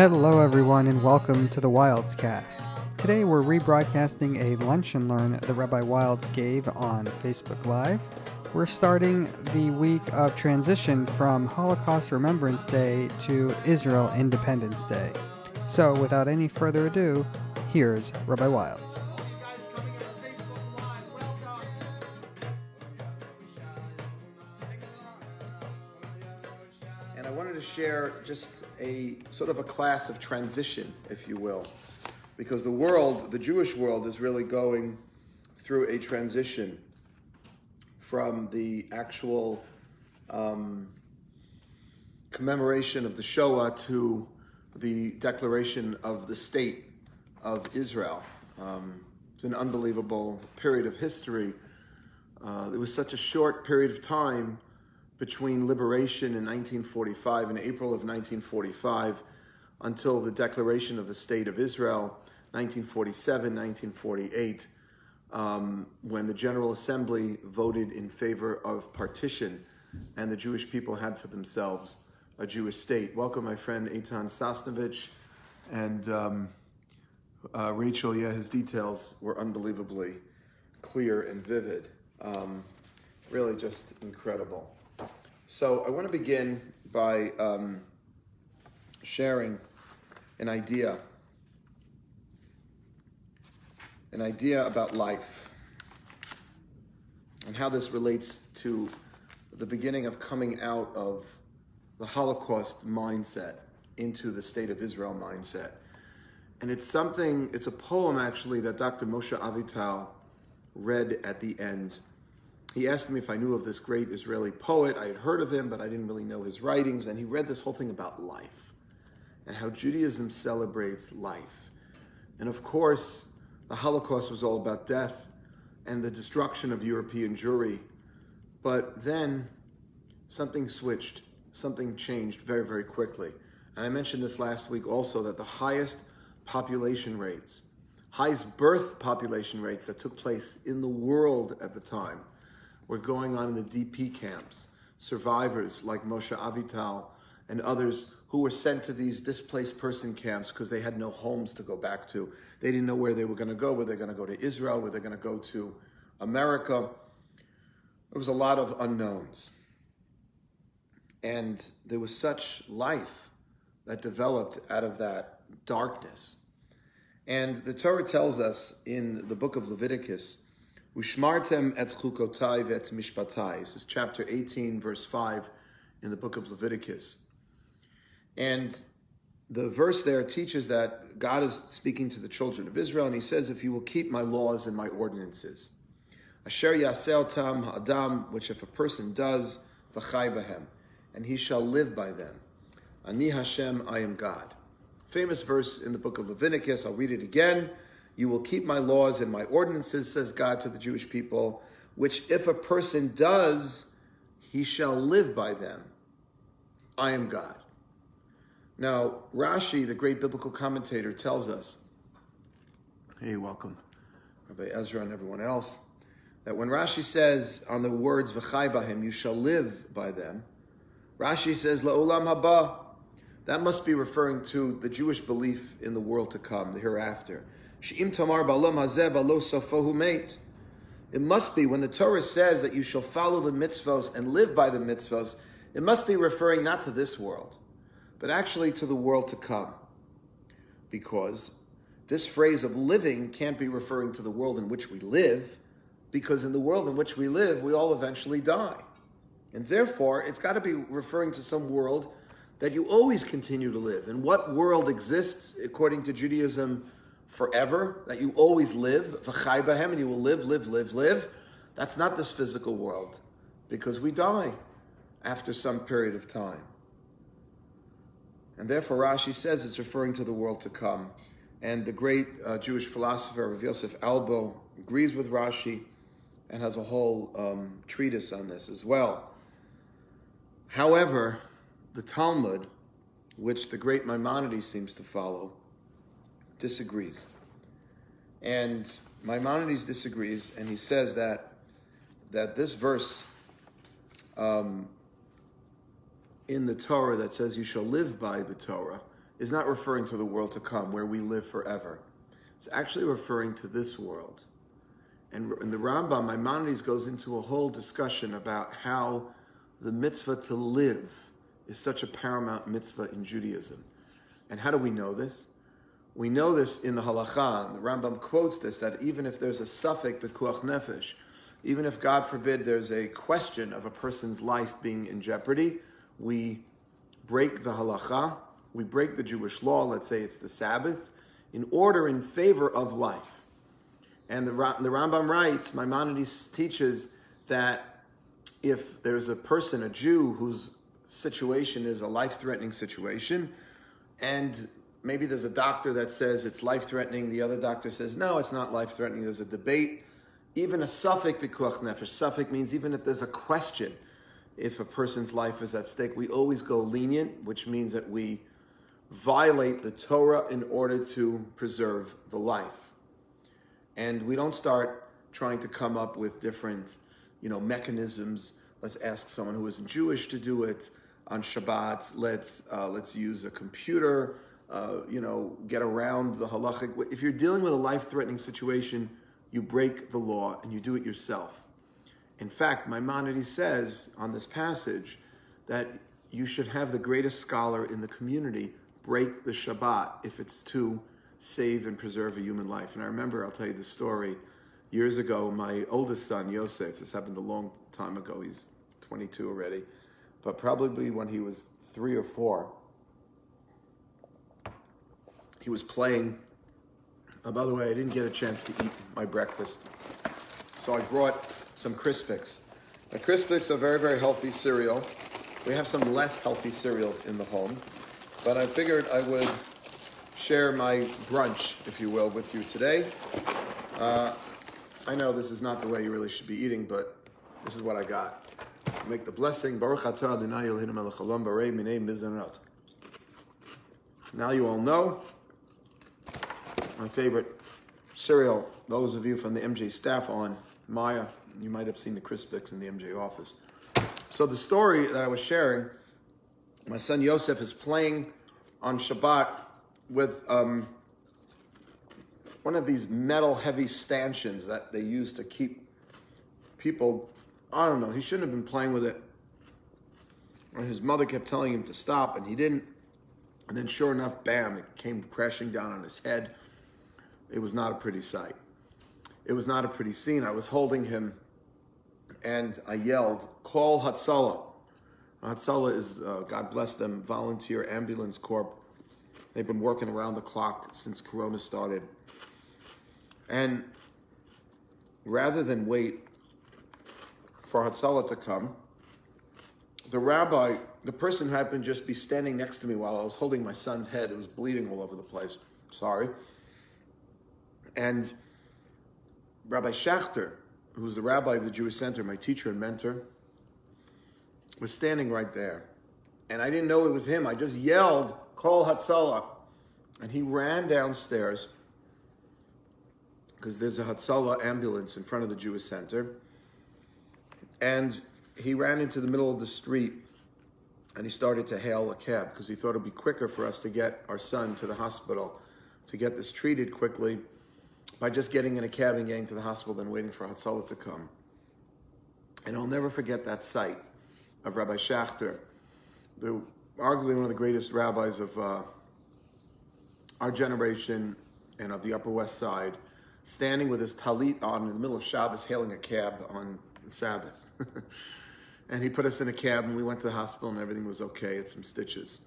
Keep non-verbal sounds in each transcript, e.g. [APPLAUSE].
Hello, everyone, and welcome to the Wildes Cast. Today, we're rebroadcasting a lunch and learn that Rabbi Wildes gave on Facebook Live. We're starting the week of transition from Holocaust Remembrance Day to Israel Independence Day. So, without any further ado, here's Rabbi Wildes. Share just a sort of a class of transition, if you will, because the world, the Jewish world, is really going through a transition from the actual um, commemoration of the Shoah to the declaration of the state of Israel. Um, it's an unbelievable period of history. Uh, it was such a short period of time between liberation in 1945 and April of 1945 until the declaration of the State of Israel, 1947, 1948, um, when the General Assembly voted in favor of partition and the Jewish people had for themselves a Jewish state. Welcome, my friend Eitan Sasnovich. and um, uh, Rachel. Yeah, his details were unbelievably clear and vivid. Um, really just incredible. So I want to begin by um, sharing an idea, an idea about life, and how this relates to the beginning of coming out of the Holocaust mindset into the state of Israel mindset. And it's something, it's a poem actually that Dr. Moshe Avital read at the end he asked me if I knew of this great Israeli poet. I had heard of him, but I didn't really know his writings. And he read this whole thing about life and how Judaism celebrates life. And of course, the Holocaust was all about death and the destruction of European Jewry. But then something switched, something changed very, very quickly. And I mentioned this last week also that the highest population rates, highest birth population rates that took place in the world at the time were going on in the DP camps. Survivors like Moshe Avital and others who were sent to these displaced person camps because they had no homes to go back to. They didn't know where they were going to go, whether they're going to go to Israel, whether they're going to go to America. There was a lot of unknowns. And there was such life that developed out of that darkness. And the Torah tells us in the book of Leviticus Ushmartem et chukotai vet mishpatai. This is chapter 18, verse 5 in the book of Leviticus. And the verse there teaches that God is speaking to the children of Israel, and he says, If you will keep my laws and my ordinances, Asher yasel tam ha'adam, which if a person does, v'chai and he shall live by them. Ani Hashem, I am God. Famous verse in the book of Leviticus, I'll read it again. You will keep my laws and my ordinances, says God to the Jewish people, which if a person does, he shall live by them. I am God. Now, Rashi, the great biblical commentator, tells us, hey, welcome, Rabbi Ezra and everyone else, that when Rashi says on the words, V'chai bahim, you shall live by them, Rashi says, La'olam haba, that must be referring to the Jewish belief in the world to come, the hereafter. Tamar mate. It must be when the Torah says that you shall follow the mitzvos and live by the mitzvos, it must be referring not to this world, but actually to the world to come. Because this phrase of living can't be referring to the world in which we live, because in the world in which we live, we all eventually die. And therefore, it's got to be referring to some world that you always continue to live. And what world exists, according to Judaism, forever, that you always live, v'chai and you will live, live, live, live. That's not this physical world, because we die after some period of time. And therefore, Rashi says it's referring to the world to come. And the great uh, Jewish philosopher Rav Yosef Albo agrees with Rashi and has a whole um, treatise on this as well. However, the Talmud, which the great Maimonides seems to follow, disagrees. And Maimonides disagrees, and he says that, that this verse um, in the Torah that says you shall live by the Torah is not referring to the world to come where we live forever. It's actually referring to this world. And in the Rambam, Maimonides goes into a whole discussion about how the mitzvah to live is such a paramount mitzvah in Judaism. And how do we know this? We know this in the halacha, the Rambam quotes this that even if there's a safek pikuach nefesh, even if God forbid there's a question of a person's life being in jeopardy, we break the halacha, we break the Jewish law, let's say it's the Sabbath, in order in favor of life. And the, the Rambam writes, Maimonides teaches that if there's a person, a Jew, whose situation is a life threatening situation, and maybe there's a doctor that says it's life threatening, the other doctor says, no, it's not life threatening, there's a debate. Even a safek pikuach nefesh, safek means even if there's a question, if a person's life is at stake, we always go lenient, which means that we violate the Torah in order to preserve the life. And we don't start trying to come up with different, you know, mechanisms. Let's ask someone who isn't Jewish to do it on Shabbat. Let's uh, let's use a computer. Uh, you know, get around the halachic. If you're dealing with a life-threatening situation, you break the law and you do it yourself. In fact, Maimonides says on this passage that you should have the greatest scholar in the community break the Shabbat if it's to save and preserve a human life. And I remember, I'll tell you the story. Years ago, my oldest son, Yosef, this happened a long time ago, he's 22 already, but probably when he was three or four, he was playing. Oh, by the way, I didn't get a chance to eat my breakfast. So I brought some Crispix. Now, Crispix are very, very healthy cereal. We have some less healthy cereals in the home but I figured I would share my brunch, if you will, with you today. Uh, I know this is not the way you really should be eating, but this is what I got. Make the blessing. Now you all know my favorite cereal. Those of you from the MJ staff on Maya, you might have seen the Crispix in the MJ office. So the story that I was sharing my son Yosef is playing on Shabbat with um, one of these metal heavy stanchions that they use to keep people. I don't know. He shouldn't have been playing with it. And his mother kept telling him to stop, and he didn't. And then, sure enough, bam! It came crashing down on his head. It was not a pretty sight. It was not a pretty scene. I was holding him, and I yelled, "Call Hatzalah!" Hatzalah is, uh, God bless them, volunteer ambulance Corp. They've been working around the clock since Corona started. And rather than wait for Hatzalah to come, the rabbi, the person who happened to just be standing next to me while I was holding my son's head, it was bleeding all over the place. Sorry. And Rabbi Schachter, who's the rabbi of the Jewish Center, my teacher and mentor, was standing right there. And I didn't know it was him. I just yelled, Call Hatzalah. And he ran downstairs because there's a Hatzalah ambulance in front of the Jewish Center. And he ran into the middle of the street and he started to hail a cab because he thought it'd be quicker for us to get our son to the hospital to get this treated quickly by just getting in a cab and getting to the hospital than waiting for Hatzalah to come. And I'll never forget that sight of Rabbi Schachter, the, arguably one of the greatest rabbis of uh, our generation and of the Upper West Side, standing with his talit on in the middle of Shabbos, hailing a cab on Sabbath. [LAUGHS] and he put us in a cab, and we went to the hospital, and everything was okay. It's some stitches.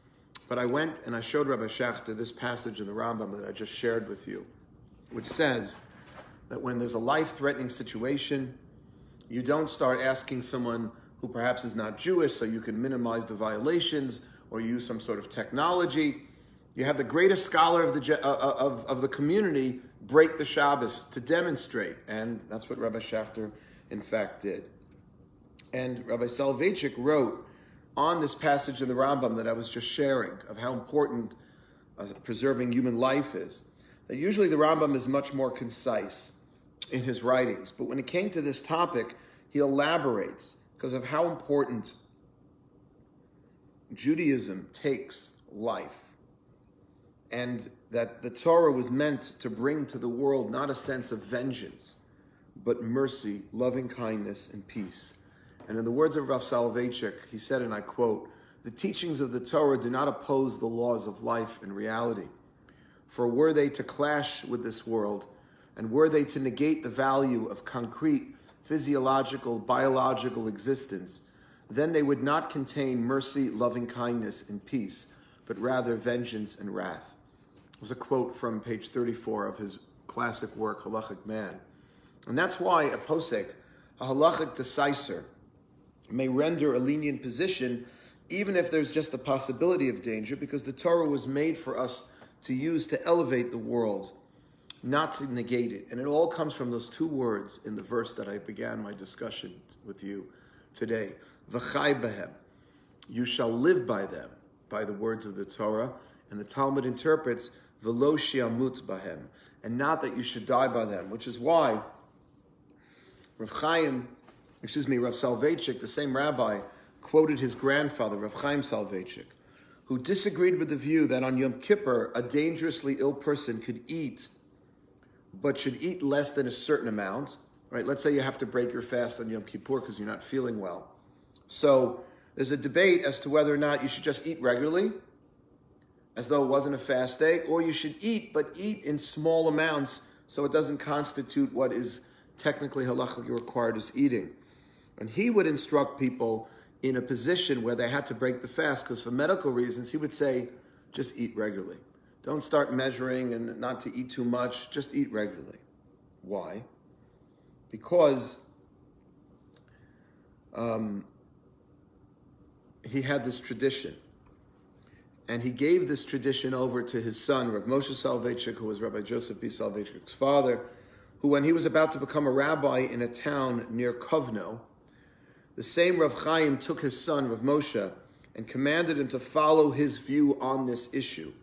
But I went and I showed Rabbi Schachter this passage in the Rambam that I just shared with you, which says that when there's a life threatening situation, you don't start asking someone, who perhaps is not Jewish, so you can minimize the violations or use some sort of technology. You have the greatest scholar of the, uh, uh, of, of the community break the Shabbos to demonstrate. And that's what Rabbi Schachter, in fact, did. And Rabbi Soloveitchik wrote on this passage in the Rambam that I was just sharing of how important uh, preserving human life is. That usually the Rambam is much more concise in his writings, but when it came to this topic, he elaborates because of how important Judaism takes life. and that the Torah was meant to bring to the world not a sense of vengeance, but mercy, loving kindness, and peace. And in the words of Rav Soloveitchik, he said, and I quote, the teachings of the Torah do not oppose the laws of life and reality. For were they to clash with this world, and were they to negate the value of concrete, physiological, biological existence, then they would not contain mercy, loving kindness, and peace, but rather vengeance and wrath. It was a quote from page 34 of his classic work, Halachic Man. And that's why a posek, a halachic decisor, may render a lenient position even if there's just a possibility of danger, because the Torah was made for us to use to elevate the world, not to negate it. And it all comes from those two words in the verse that I began my discussion with you today. You shall live by them, by the words of the Torah. And the Talmud interprets, v'lo shiamut. And not that you should die by them, which is why Rav Chaim, excuse me, Rav Soloveitchik, the same rabbi, quoted his grandfather, Rav Chaim Soloveitchik, who disagreed with the view that on Yom Kippur, a dangerously ill person could eat, but should eat less than a certain amount. Right? Let's say you have to break your fast on Yom Kippur because you're not feeling well. So there's a debate as to whether or not you should just eat regularly, as though it wasn't a fast day, or you should eat, but eat in small amounts so it doesn't constitute what is technically halachically required as eating. And he would instruct people in a position where they had to break the fast because for medical reasons, he would say, just eat regularly. Don't start measuring and not to eat too much, just eat regularly. Why? Because um, he had this tradition. And he gave this tradition over to his son, Rav Moshe Soloveitchik, who was Rabbi Joseph B. Soloveitchik's father, who, when he was about to become a rabbi in a town near Kovno, the same Rav Chaim took his son, Rav Moshe, and commanded him to follow his view on this issue.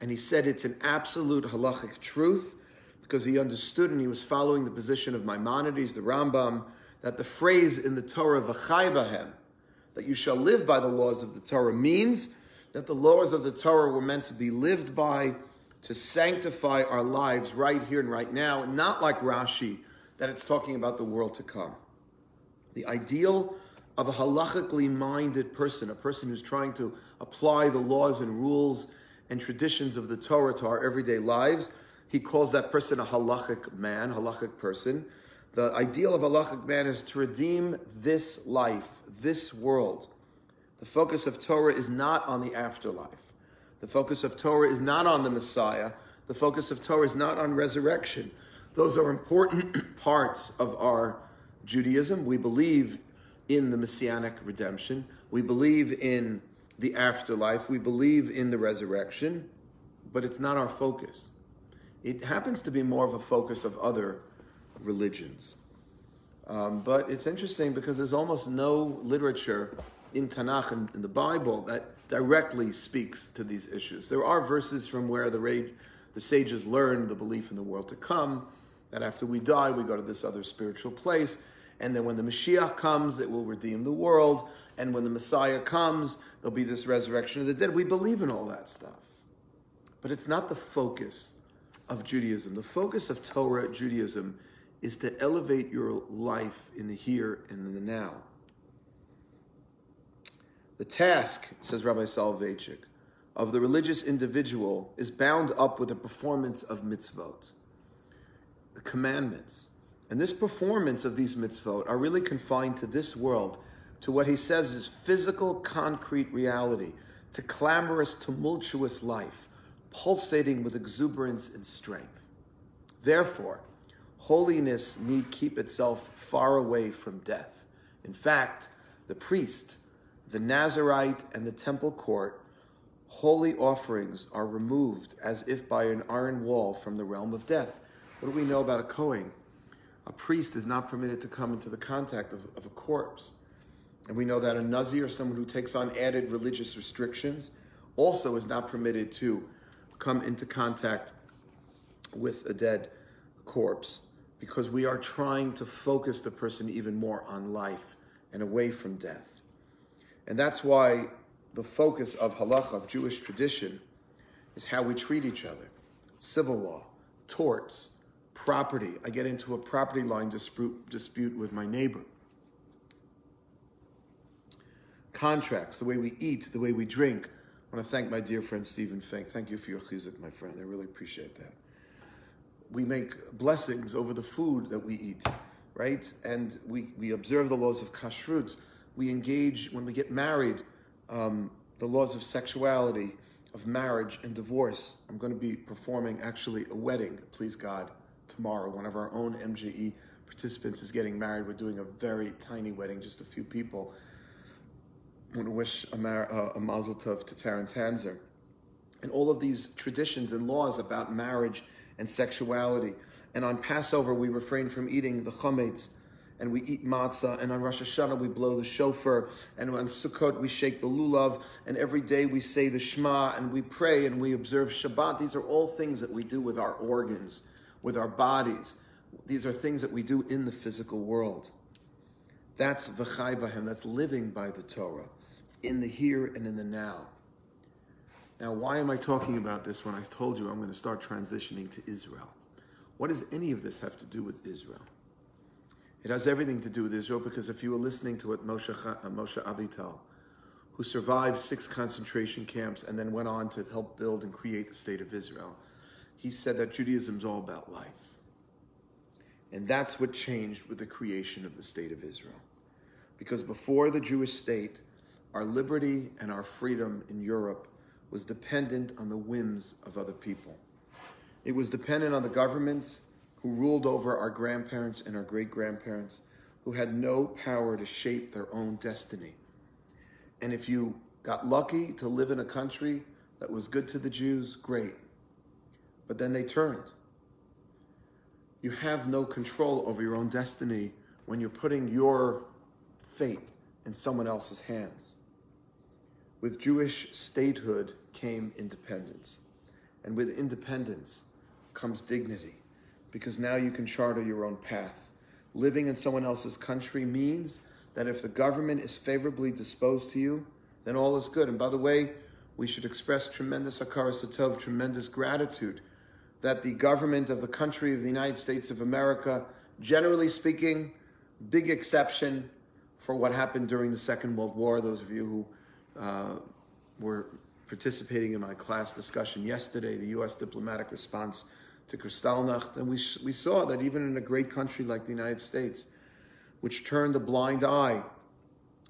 And he said it's an absolute halachic truth because he understood and he was following the position of Maimonides, the Rambam, that the phrase in the Torah, v'chai bahem, that you shall live by the laws of the Torah, means that the laws of the Torah were meant to be lived by to sanctify our lives right here and right now, and not like Rashi, that it's talking about the world to come. The ideal of a halachically minded person, a person who's trying to apply the laws and rules and traditions of the Torah to our everyday lives, he calls that person a halachic man, halachic person. The ideal of a halachic man is to redeem this life, this world. The focus of Torah is not on the afterlife. The focus of Torah is not on the Messiah. The focus of Torah is not on resurrection. Those are important [CLEARS THROAT] parts of our Judaism. We believe in the messianic redemption. We believe in the afterlife. We believe in the resurrection, but it's not our focus. It happens to be more of a focus of other religions. Um, but it's interesting because there's almost no literature in Tanakh and in the Bible that directly speaks to these issues. There are verses from where the, the sages learned the belief in the world to come, that after we die, we go to this other spiritual place and then when the Mashiach comes, it will redeem the world, and when the Messiah comes, there'll be this resurrection of the dead. We believe in all that stuff. But it's not the focus of Judaism. The focus of Torah Judaism is to elevate your life in the here and in the now. The task, says Rabbi Soloveitchik, of the religious individual is bound up with the performance of mitzvot, the commandments. And this performance of these mitzvot are really confined to this world, to what he says is physical, concrete reality, to clamorous, tumultuous life, pulsating with exuberance and strength. Therefore, holiness need keep itself far away from death. In fact, the priest, the Nazarite, and the temple court, holy offerings are removed as if by an iron wall from the realm of death. What do we know about a Kohen? A priest is not permitted to come into the contact of, of a corpse. And we know that a Nazir, someone who takes on added religious restrictions, also is not permitted to come into contact with a dead corpse because we are trying to focus the person even more on life and away from death. And that's why the focus of halacha, of Jewish tradition, is how we treat each other. Civil law, torts, property. I get into a property line dispute, dispute with my neighbor. Contracts, the way we eat, the way we drink. I want to thank my dear friend Stephen Fink. Thank you for your chizuk, my friend. I really appreciate that. We make blessings over the food that we eat, right? And we, we observe the laws of kashrut. We engage, when we get married, um, the laws of sexuality, of marriage and divorce. I'm going to be performing actually a wedding, please God, tomorrow. One of our own MJE participants is getting married. We're doing a very tiny wedding, just a few people. I want to wish a, mar- uh, a mazel tov to Taryn Tanzer. And all of these traditions and laws about marriage and sexuality. And on Passover, we refrain from eating the chametz, and we eat matzah, and on Rosh Hashanah we blow the shofar, and on Sukkot we shake the lulav, and every day we say the Shema, and we pray, and we observe Shabbat. These are all things that we do with our organs, with our bodies. These are things that we do in the physical world. That's v'chai b'hem, that's living by the Torah, in the here and in the now. Now, why am I talking about this when I told you I'm going to start transitioning to Israel? What does any of this have to do with Israel? It has everything to do with Israel because if you were listening to what Moshe, uh, Moshe Avital, who survived six concentration camps and then went on to help build and create the state of Israel, he said that Judaism is all about life. And that's what changed with the creation of the state of Israel. Because before the Jewish state, our liberty and our freedom in Europe was dependent on the whims of other people. It was dependent on the governments who ruled over our grandparents and our great grandparents, who had no power to shape their own destiny. And if you got lucky to live in a country that was good to the Jews, great. But then they turned. You have no control over your own destiny when you're putting your fate in someone else's hands. With Jewish statehood came independence. And with independence comes dignity because now you can charter your own path. Living in someone else's country means that if the government is favorably disposed to you, then all is good. And by the way, we should express tremendous hakaras hatov, tremendous gratitude that the government of the country of the United States of America, generally speaking, big exception for what happened during the Second World War. Those of you who uh, were participating in my class discussion yesterday, the U.S. diplomatic response to Kristallnacht, and we, we saw that even in a great country like the United States, which turned a blind eye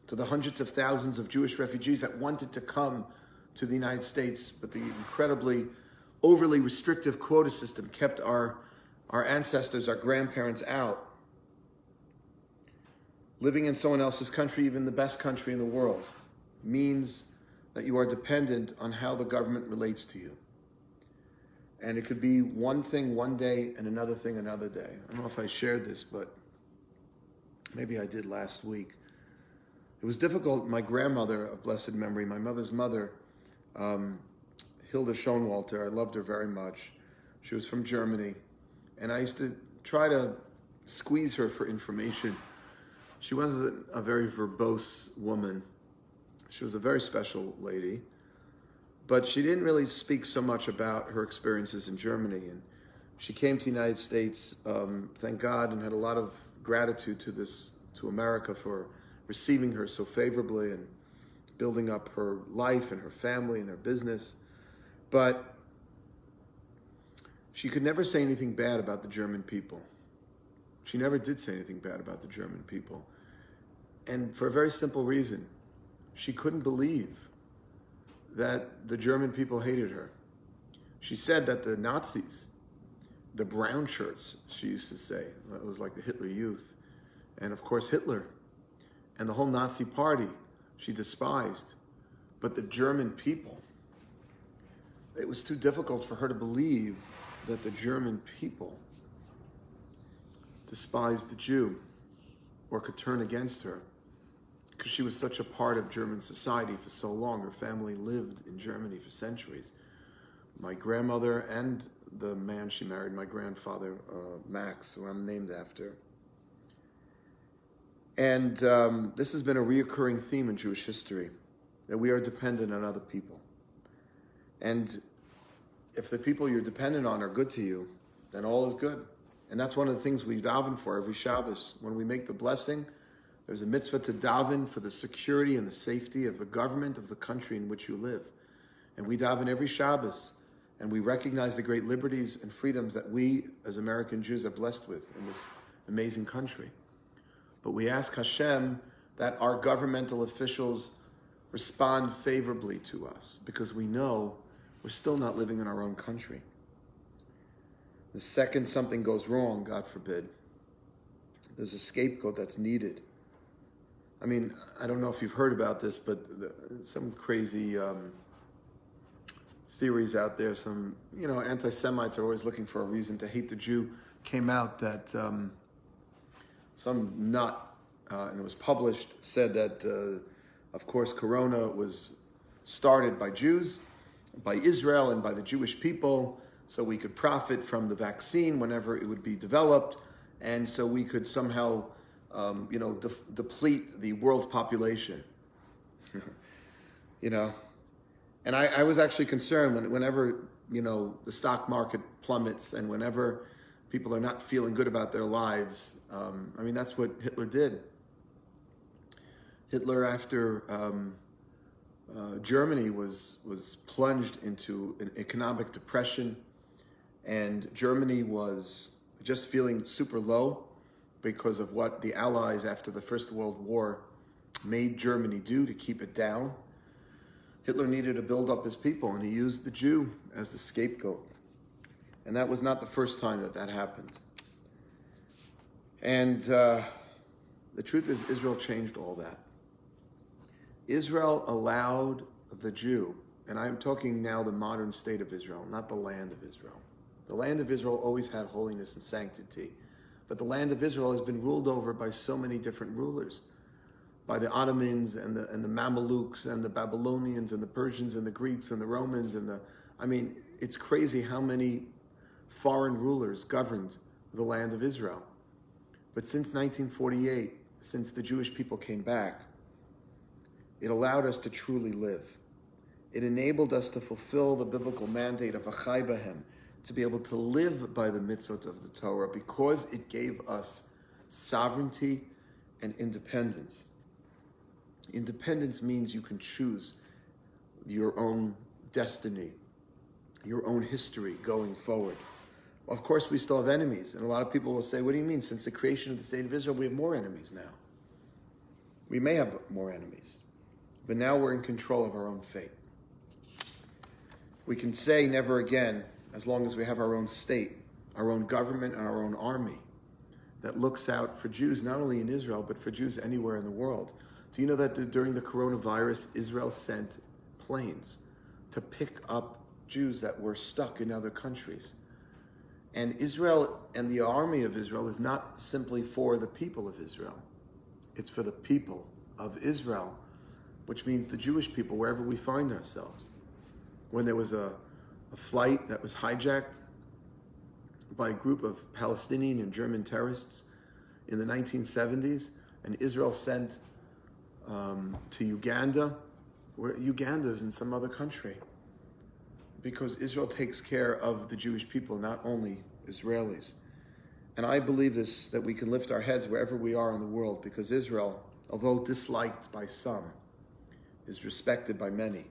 to the hundreds of thousands of Jewish refugees that wanted to come to the United States, but the incredibly overly restrictive quota system kept our, our ancestors, our grandparents out. Living in someone else's country, even the best country in the world, means that you are dependent on how the government relates to you. And it could be one thing one day and another thing another day. I don't know if I shared this, but maybe I did last week. It was difficult. My grandmother of blessed memory, my mother's mother, um, Hilda Schoenwalter, I loved her very much. She was from Germany. And I used to try to squeeze her for information. She was a, very verbose woman. She was a very special lady but she didn't really speak so much about her experiences in Germany. And she came to the United States, um, thank God, and had a lot of gratitude to this to America for receiving her so favorably and building up her life and her family and their business. But she could never say anything bad about the German people. She never did say anything bad about the German people. And for a very simple reason she couldn't believe that the German people hated her. She said that the Nazis, the brown shirts, she used to say, it was like the Hitler Youth, and of course Hitler, and the whole Nazi party, she despised. But the German people, it was too difficult for her to believe that the German people despised the Jew or could turn against her because she was such a part of German society for so long. Her family lived in Germany for centuries. My grandmother and the man she married, my grandfather, uh, Max, who I'm named after. And um, this has been a reoccurring theme in Jewish history that we are dependent on other people. And if the people you're dependent on are good to you, then all is good. And that's one of the things we daven for every Shabbos. When we make the blessing, there's a mitzvah to daven for the security and the safety of the government of the country in which you live. And we daven every Shabbos, and we recognize the great liberties and freedoms that we as American Jews are blessed with in this amazing country. But we ask Hashem that our governmental officials respond favorably to us because we know we're still not living in our own country. The second something goes wrong, God forbid, there's a scapegoat that's needed. I mean, I don't know if you've heard about this, but the, some crazy um, theories out there, some, you know, anti Semites are always looking for a reason to hate the Jew, came out that um, some nut, uh, and it was published, said that, uh, of course, Corona was started by Jews, by Israel, and by the Jewish people, so we could profit from the vaccine whenever it would be developed, and so we could somehow, um, you know, de- deplete the world population. [LAUGHS] you know, and I, I was actually concerned when, whenever you know the stock market plummets and whenever people are not feeling good about their lives. Um, I mean, that's what Hitler did. Hitler, after um, uh, Germany was was plunged into an economic depression, and Germany was just feeling super low because of what the Allies after the First World War made Germany do to keep it down. Hitler needed to build up his people, and he used the Jew as the scapegoat. And that was not the first time that that happened. And uh, the truth is, Israel changed all that. Israel allowed the Jew, and I'm talking now the modern state of Israel, not the land of Israel. The land of Israel always had holiness and sanctity. But the land of Israel has been ruled over by so many different rulers by the Ottomans and the, and the Mamelukes and the Babylonians and the Persians and the Greeks and the Romans and the, I mean, it's crazy how many foreign rulers governed the land of Israel. But since 1948, since the Jewish people came back, it allowed us to truly live. It enabled us to fulfill the biblical mandate of Achai Bahem, to be able to live by the mitzvot of the Torah because it gave us sovereignty and independence. Independence means you can choose your own destiny, your own history going forward. Of course, we still have enemies. And a lot of people will say, What do you mean? Since the creation of the state of Israel, we have more enemies now. We may have more enemies, but now we're in control of our own fate. We can say never again as long as we have our own state, our own government, and our own army that looks out for Jews, not only in Israel, but for Jews anywhere in the world. Do you know that during the coronavirus, Israel sent planes to pick up Jews that were stuck in other countries? And Israel and the army of Israel is not simply for the people of Israel, it's for the people of Israel, which means the Jewish people, wherever we find ourselves. When there was a, a flight that was hijacked by a group of Palestinian and German terrorists in the 1970s, and Israel sent um, to Uganda, where Uganda is in some other country. Because Israel takes care of the Jewish people, not only Israelis. And I believe this that we can lift our heads wherever we are in the world because Israel, although disliked by some, is respected by many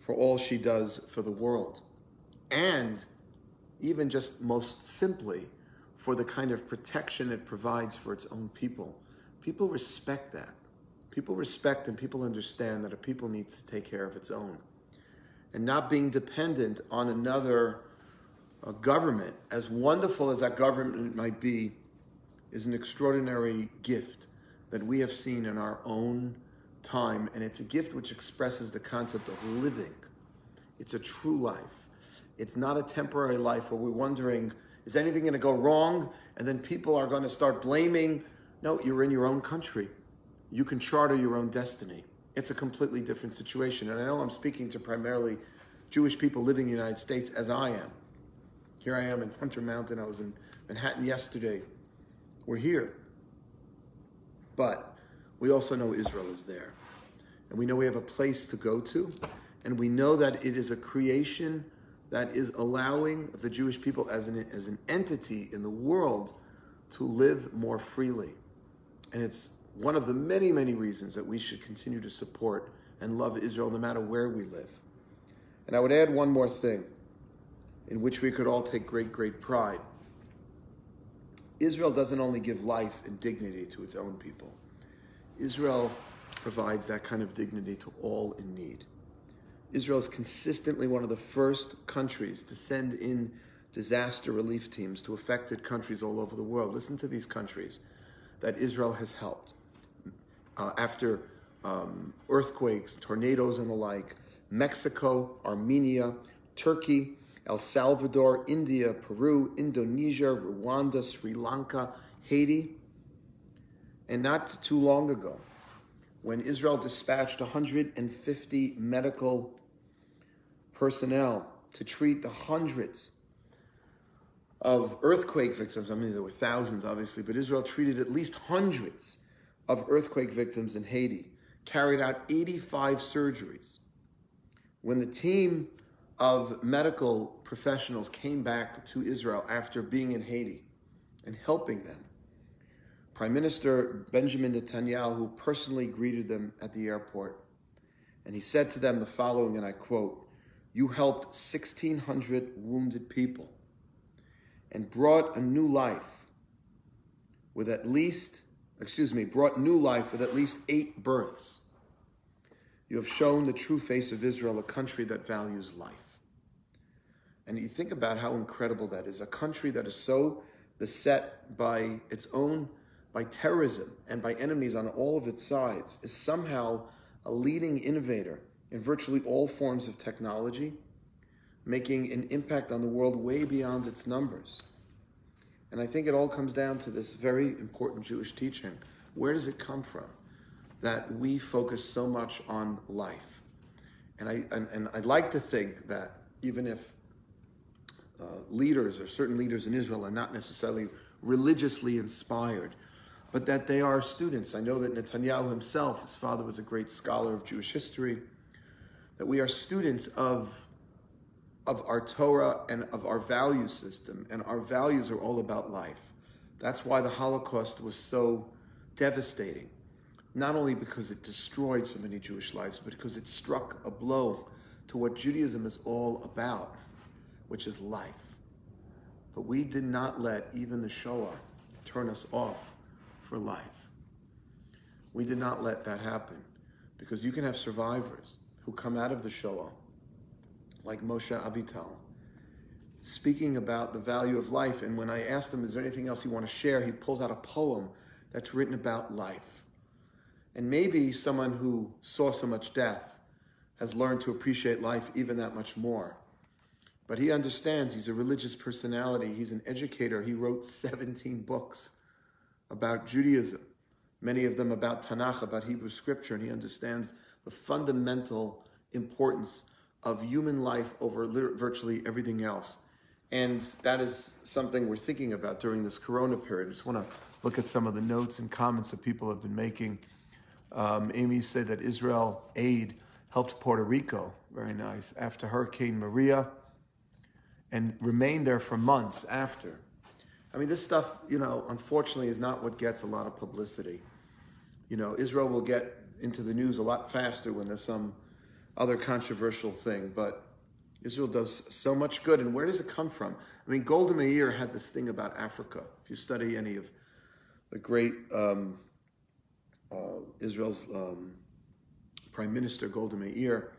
for all she does for the world. And even just most simply, for the kind of protection it provides for its own people. People respect that. People respect and people understand that a people needs to take care of its own. And not being dependent on another uh, government, as wonderful as that government might be, is an extraordinary gift that we have seen in our own time. And it's a gift which expresses the concept of living. It's a true life. It's not a temporary life where we're wondering, is anything going to go wrong? And then people are going to start blaming. No, you're in your own country you can charter your own destiny. It's a completely different situation. And I know I'm speaking to primarily Jewish people living in the United States as I am. Here I am in Hunter Mountain. I was in Manhattan yesterday. We're here. But we also know Israel is there. And we know we have a place to go to. And we know that it is a creation that is allowing the Jewish people as an, as an entity in the world to live more freely. And it's one of the many, many reasons that we should continue to support and love Israel no matter where we live. And I would add one more thing in which we could all take great, great pride. Israel doesn't only give life and dignity to its own people, Israel provides that kind of dignity to all in need. Israel is consistently one of the first countries to send in disaster relief teams to affected countries all over the world. Listen to these countries that Israel has helped. Uh, after um, earthquakes, tornadoes, and the like Mexico, Armenia, Turkey, El Salvador, India, Peru, Indonesia, Rwanda, Sri Lanka, Haiti. And not too long ago, when Israel dispatched 150 medical personnel to treat the hundreds of earthquake victims. I mean, there were thousands, obviously, but Israel treated at least hundreds of earthquake victims in Haiti, carried out 85 surgeries. When the team of medical professionals came back to Israel after being in Haiti and helping them, Prime Minister Benjamin Netanyahu who personally greeted them at the airport. And he said to them the following, and I quote, You helped 1,600 wounded people and brought a new life with at least, excuse me, brought new life with at least eight births. You have shown the true face of Israel, a country that values life. And you think about how incredible that is. A country that is so beset by its own by terrorism and by enemies on all of its sides, is somehow a leading innovator in virtually all forms of technology, making an impact on the world way beyond its numbers. And I think it all comes down to this very important Jewish teaching. Where does it come from? That we focus so much on life. And, I, and, and I'd like to think that even if uh, leaders or certain leaders in Israel are not necessarily religiously inspired, but that they are students. I know that Netanyahu himself, his father was a great scholar of Jewish history, that we are students of, of our Torah and of our value system, and our values are all about life. That's why the Holocaust was so devastating, not only because it destroyed so many Jewish lives, but because it struck a blow to what Judaism is all about, which is life. But we did not let even the Shoah turn us off for life. We did not let that happen because you can have survivors who come out of the Shoah, like Moshe Avital, speaking about the value of life. And when I asked him, Is there anything else you want to share? he pulls out a poem that's written about life. And maybe someone who saw so much death has learned to appreciate life even that much more. But he understands he's a religious personality, he's an educator. He wrote 17 books about Judaism, many of them about Tanakh, about Hebrew scripture, and he understands the fundamental importance of human life over virtually everything else. And that is something we're thinking about during this corona period. I just want to look at some of the notes and comments that people have been making. Um, Amy said that Israel aid helped Puerto Rico, very nice, after Hurricane Maria, and remained there for months after. I mean, this stuff, you know, unfortunately is not what gets a lot of publicity. You know, Israel will get into the news a lot faster when there's some other controversial thing, but Israel does so much good. And where does it come from? I mean, Golda Meir had this thing about Africa. If you study any of the great um, uh, Israel's um, Prime Minister, Golda Meir,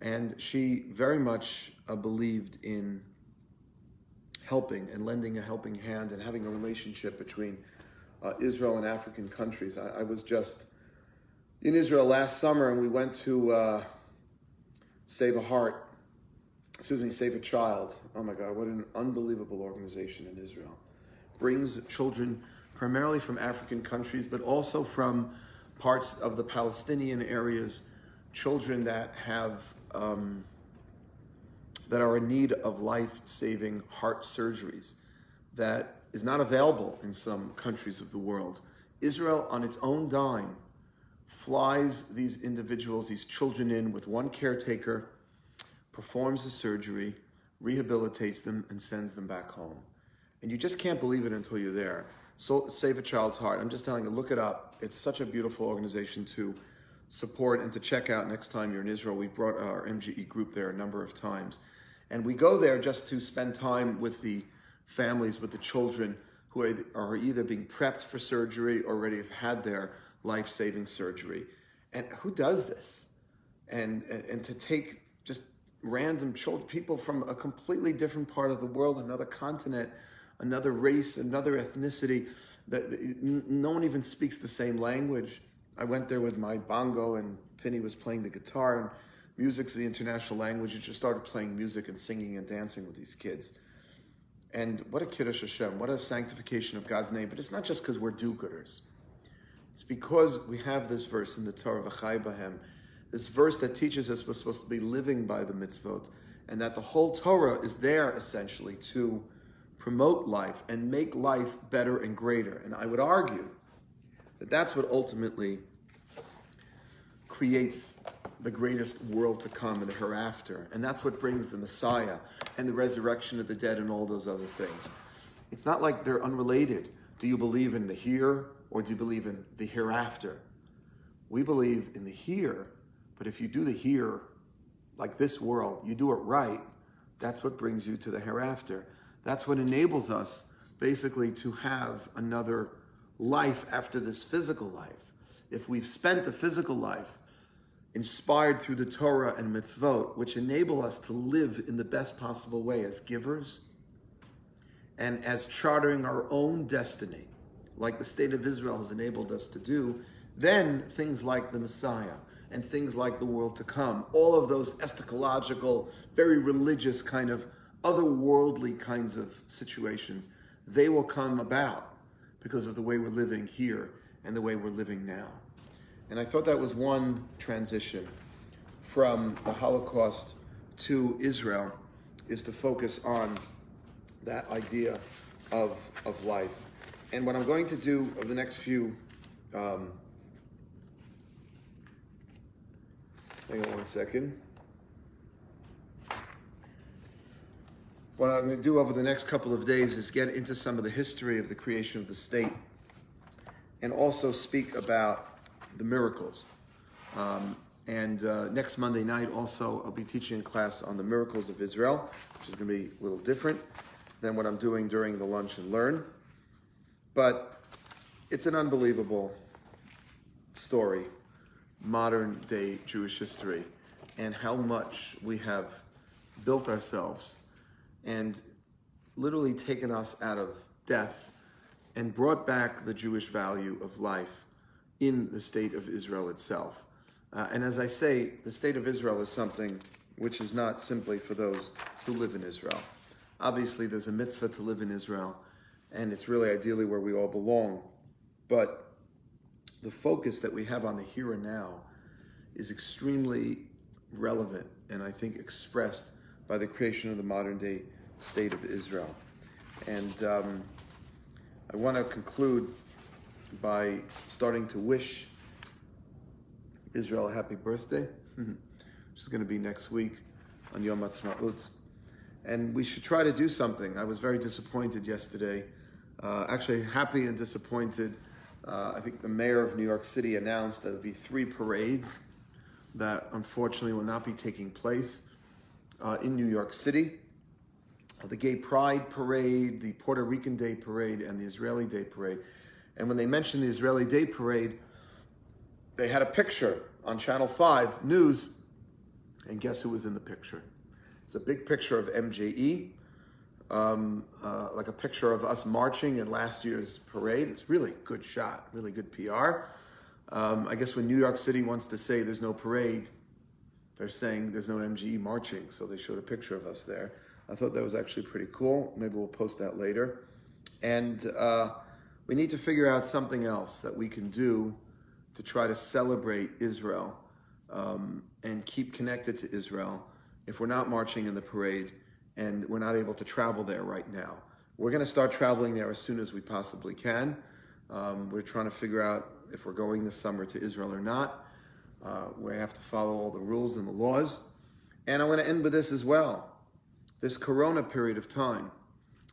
and she very much uh, believed in helping and lending a helping hand and having a relationship between uh, Israel and African countries. I, I, was just in Israel last summer and we went to uh, Save a Heart, excuse me, Save a Child. Oh my God, what an unbelievable organization in Israel. Brings children primarily from African countries, but also from parts of the Palestinian areas, children that have. Um, that are in need of life saving heart surgeries that is not available in some countries of the world. Israel, on its own dime, flies these individuals, these children in with one caretaker performs the surgery, rehabilitates them, and sends them back home. And you just can't believe it until you're there. So, Save a Child's Heart. I'm just telling you, look it up. It's such a beautiful organization to support and to check out next time you're in Israel. We brought our MJE group there a number of times. And we go there just to spend time with the families, with the children who are either being prepped for surgery or already have had their life saving surgery. And who does this? And, and to take just random children, people from a completely different part of the world, another continent, another race, another ethnicity, that no one even speaks the same language. I went there with my bongo, and Penny was playing the guitar, and music's the international language. You just started playing music and singing and dancing with these kids. And what a Kiddush Hashem, what a sanctification of God's name. But it's not just because we're do gooders, it's because we have this verse in the Torah, V'chai Bahem, this verse that teaches us we're supposed to be living by the mitzvot, and that the whole Torah is there essentially to promote life and make life better and greater. And I would argue that that's what ultimately creates the greatest world to come and the hereafter. And that's what brings the Messiah and the resurrection of the dead and all those other things. It's not like they're unrelated. Do you believe in the here or do you believe in the hereafter? We believe in the here, but if you do the here, like this world, you do it right, that's what brings you to the hereafter. That's what enables us basically to have another life after this physical life. If we've spent the physical life inspired through the Torah and mitzvot, which enable us to live in the best possible way as givers and as chartering our own destiny, like the state of Israel has enabled us to do, then things like the Messiah and things like the world to come, all of those eschatological, very religious kind of otherworldly kinds of situations, they will come about because of the way we're living here and the way we're living now. And I thought that was one transition from the Holocaust to Israel is to focus on that idea of, of life. And what I'm going to do over the next few, um, hang on one second. What I'm going to do over the next couple of days is get into some of the history of the creation of the state and also speak about the miracles. Um, and uh, next Monday night, also, I'll be teaching a class on the miracles of Israel, which is going to be a little different than what I'm doing during the lunch and learn. But it's an unbelievable story, modern day Jewish history, and how much we have built ourselves and literally taken us out of death and brought back the Jewish value of life in the state of Israel itself. Uh, and as I say, the state of Israel is something which is not simply for those who live in Israel. Obviously, there's a mitzvah to live in Israel, and it's really ideally where we all belong. But the focus that we have on the here and now is extremely relevant and I think expressed by the creation of the modern day state of Israel. And um, I want to conclude by starting to wish Israel a happy birthday, [LAUGHS] which is going to be next week on Yom Ha'atzmaut. And we should try to do something. I was very disappointed yesterday, uh, actually happy and disappointed. Uh, I think the mayor of New York City announced there will be three parades that unfortunately will not be taking place uh, in New York City. The Gay Pride Parade, the Puerto Rican Day Parade, and the Israeli Day Parade. And when they mentioned the Israeli Day Parade, they had a picture on Channel 5 News. And guess who was in the picture? It's a big picture of MJE, um, uh, like a picture of us marching in last year's parade. It's really good shot, really good PR. Um, I guess when New York City wants to say there's no parade, they're saying there's no MJE marching, so they showed a picture of us there. I thought that was actually pretty cool. Maybe we'll post that later. And uh, we need to figure out something else that we can do to try to celebrate Israel um, and keep connected to Israel if we're not marching in the parade and we're not able to travel there right now. We're going to start traveling there as soon as we possibly can. Um, we're trying to figure out if we're going this summer to Israel or not. Uh, we have to follow all the rules and the laws. And I want to end with this as well. This corona period of time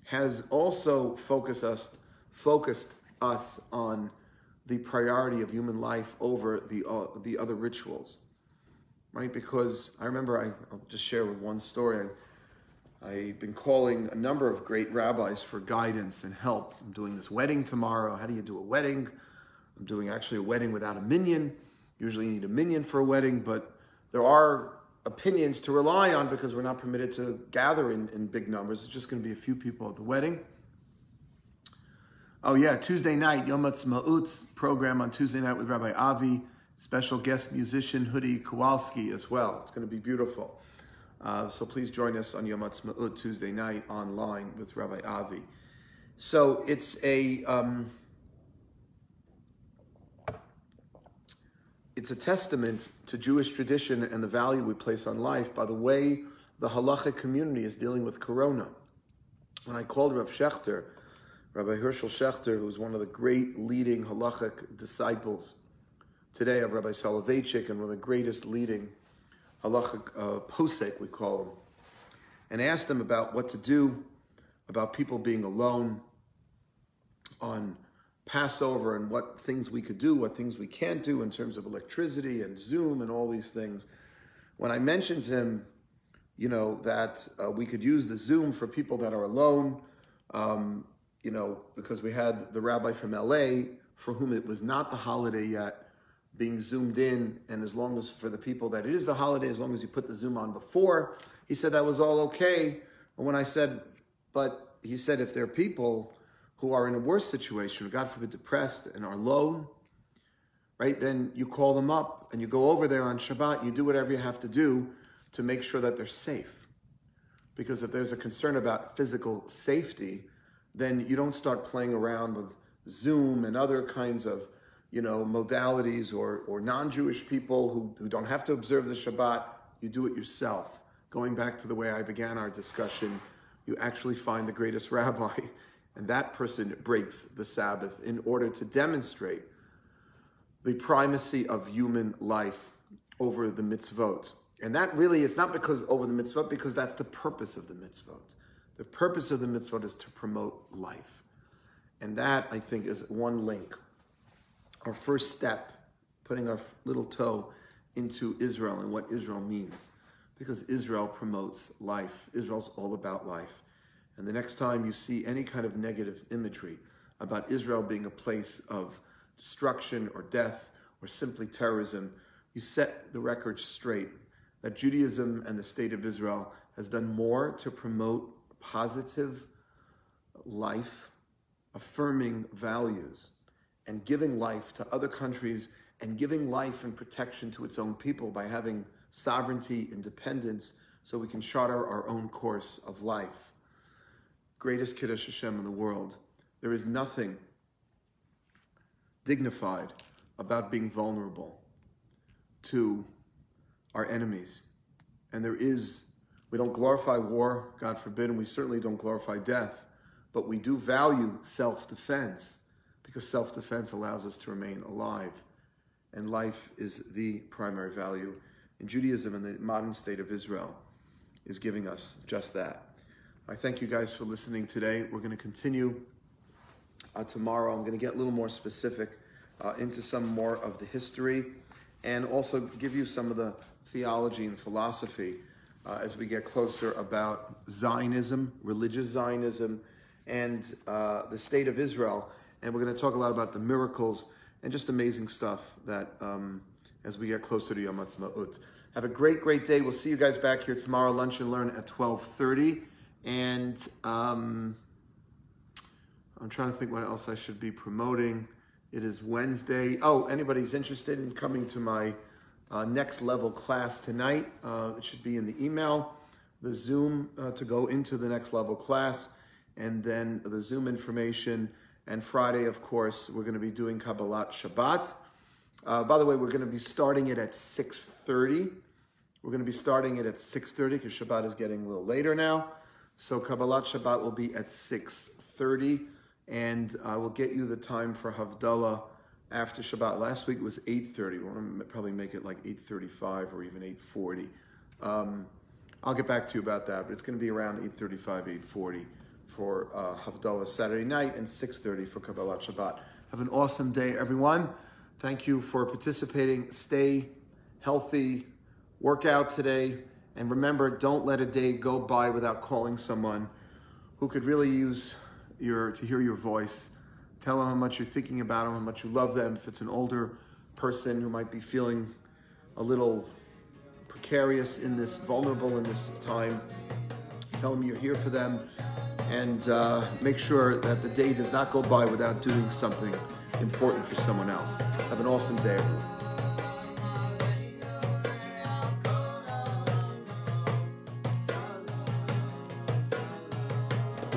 has also focused us focused us on the priority of human life over the uh, the other rituals, right? Because I remember I, will just share with one story. I, I've been calling a number of great rabbis for guidance and help. I'm doing this wedding tomorrow. How do you do a wedding? I'm doing actually a wedding without a minyan. Usually you need a minyan for a wedding, but there are opinions to rely on because we're not permitted to gather in, in big numbers. It's just going to be a few people at the wedding. Oh yeah, Tuesday night, Yom Ha'atzmaut's program on Tuesday night with Rabbi Avi, special guest musician Hoodie Kowalski as well. It's going to be beautiful. Uh, so please join us on Yom Ha'atzmaut Tuesday night online with Rabbi Avi. So it's a um, it's a testament to Jewish tradition and the value we place on life by the way the halachic community is dealing with Corona. When I called Rav Schachter Rabbi Herschel Schachter, who's one of the great leading halachic disciples today of Rabbi Soloveitchik and one of the greatest leading halachic uh, posek, we call him, and asked him about what to do about people being alone on Passover and what things we could do, what things we can't do in terms of electricity and Zoom and all these things. When I mentioned to him, you know, that uh, we could use the Zoom for people that are alone, um, you know, because we had the rabbi from LA for whom it was not the holiday yet being zoomed in. And as long as for the people that it is the holiday, as long as you put the Zoom on before, he said that was all okay. But when I said, but he said, if there are people who are in a worse situation, God forbid, depressed and are alone, right, then you call them up and you go over there on Shabbat, you do whatever you have to do to make sure that they're safe. Because if there's a concern about physical safety, then you don't start playing around with Zoom and other kinds of, you know, modalities or, or non-Jewish people who, who don't have to observe the Shabbat. You do it yourself. Going back to the way I began our discussion, you actually find the greatest [LAUGHS] rabbi, and that person breaks the Sabbath in order to demonstrate the primacy of human life over the mitzvot. And that really is not because over the mitzvot, because that's the purpose of the mitzvot. The purpose of the mitzvot is to promote life. And that, I think, is one link. Our first step, putting our little toe into Israel and what Israel means. Because Israel promotes life. Israel's all about life. And the next time you see any kind of negative imagery about Israel being a place of destruction or death or simply terrorism, you set the record straight that Judaism and the state of Israel has done more to promote positive life, affirming values, and giving life to other countries and giving life and protection to its own people by having sovereignty, and independence, so we can charter our own course of life. Greatest Kiddush Hashem in the world. There is nothing dignified about being vulnerable to our enemies. And there is we don't glorify war, God forbid, and we certainly don't glorify death, but we do value self defense because self defense allows us to remain alive. And life is the primary value. In Judaism and the modern state of Israel is giving us just that. I thank you guys for listening today. We're going to continue uh, tomorrow. I'm going to get a little more specific uh, into some more of the history and also give you some of the theology and philosophy uh, as we get closer about Zionism, religious Zionism, and uh, the state of Israel. And we're going to talk a lot about the miracles and just amazing stuff that um, as we get closer to Yom Ha'atzmaut. Have a great, great day. We'll see you guys back here tomorrow, lunch and learn at 1230. And um, I'm trying to think what else I should be promoting. It is Wednesday. Oh, anybody's interested in coming to my uh, next level class tonight. Uh, it should be in the email, the Zoom uh, to go into the next level class, and then the Zoom information. And Friday, of course, we're going to be doing Kabbalat Shabbat. Uh, by the way, we're going to be starting it at 6.30. We're going to be starting it at 6.30 because Shabbat is getting a little later now. So Kabbalat Shabbat will be at 6.30 and I will get you the time for Havdalah after Shabbat. Last week was 8.30. We're to probably make it like 8.35 or even 8.40. Um, I'll get back to you about that, but it's going to be around 8.35, 8.40 for uh, Havdalah Saturday night and 6.30 for Kabbalat Shabbat. Have an awesome day, everyone. Thank you for participating. Stay healthy, work out today, and remember, don't let a day go by without calling someone who could really use your to hear your voice. Tell them how much you're thinking about them, how much you love them. If it's an older person who might be feeling a little precarious in this, vulnerable in this time, tell them you're here for them, and uh, make sure that the day does not go by without doing something important for someone else. Have an awesome day, everyone.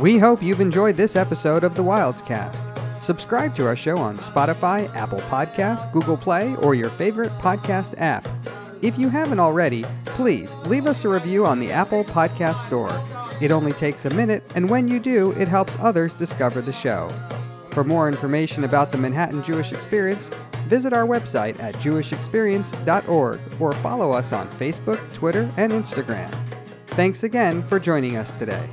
We hope you've enjoyed this episode of the Wildes Cast. Subscribe to our show on Spotify, Apple Podcasts, Google Play, or your favorite podcast app. If you haven't already, please leave us a review on the Apple Podcast Store. It only takes a minute, and when you do, it helps others discover the show. For more information about the Manhattan Jewish Experience, visit our website at jewishexperience.org or follow us on Facebook, Twitter, and Instagram. Thanks again for joining us today.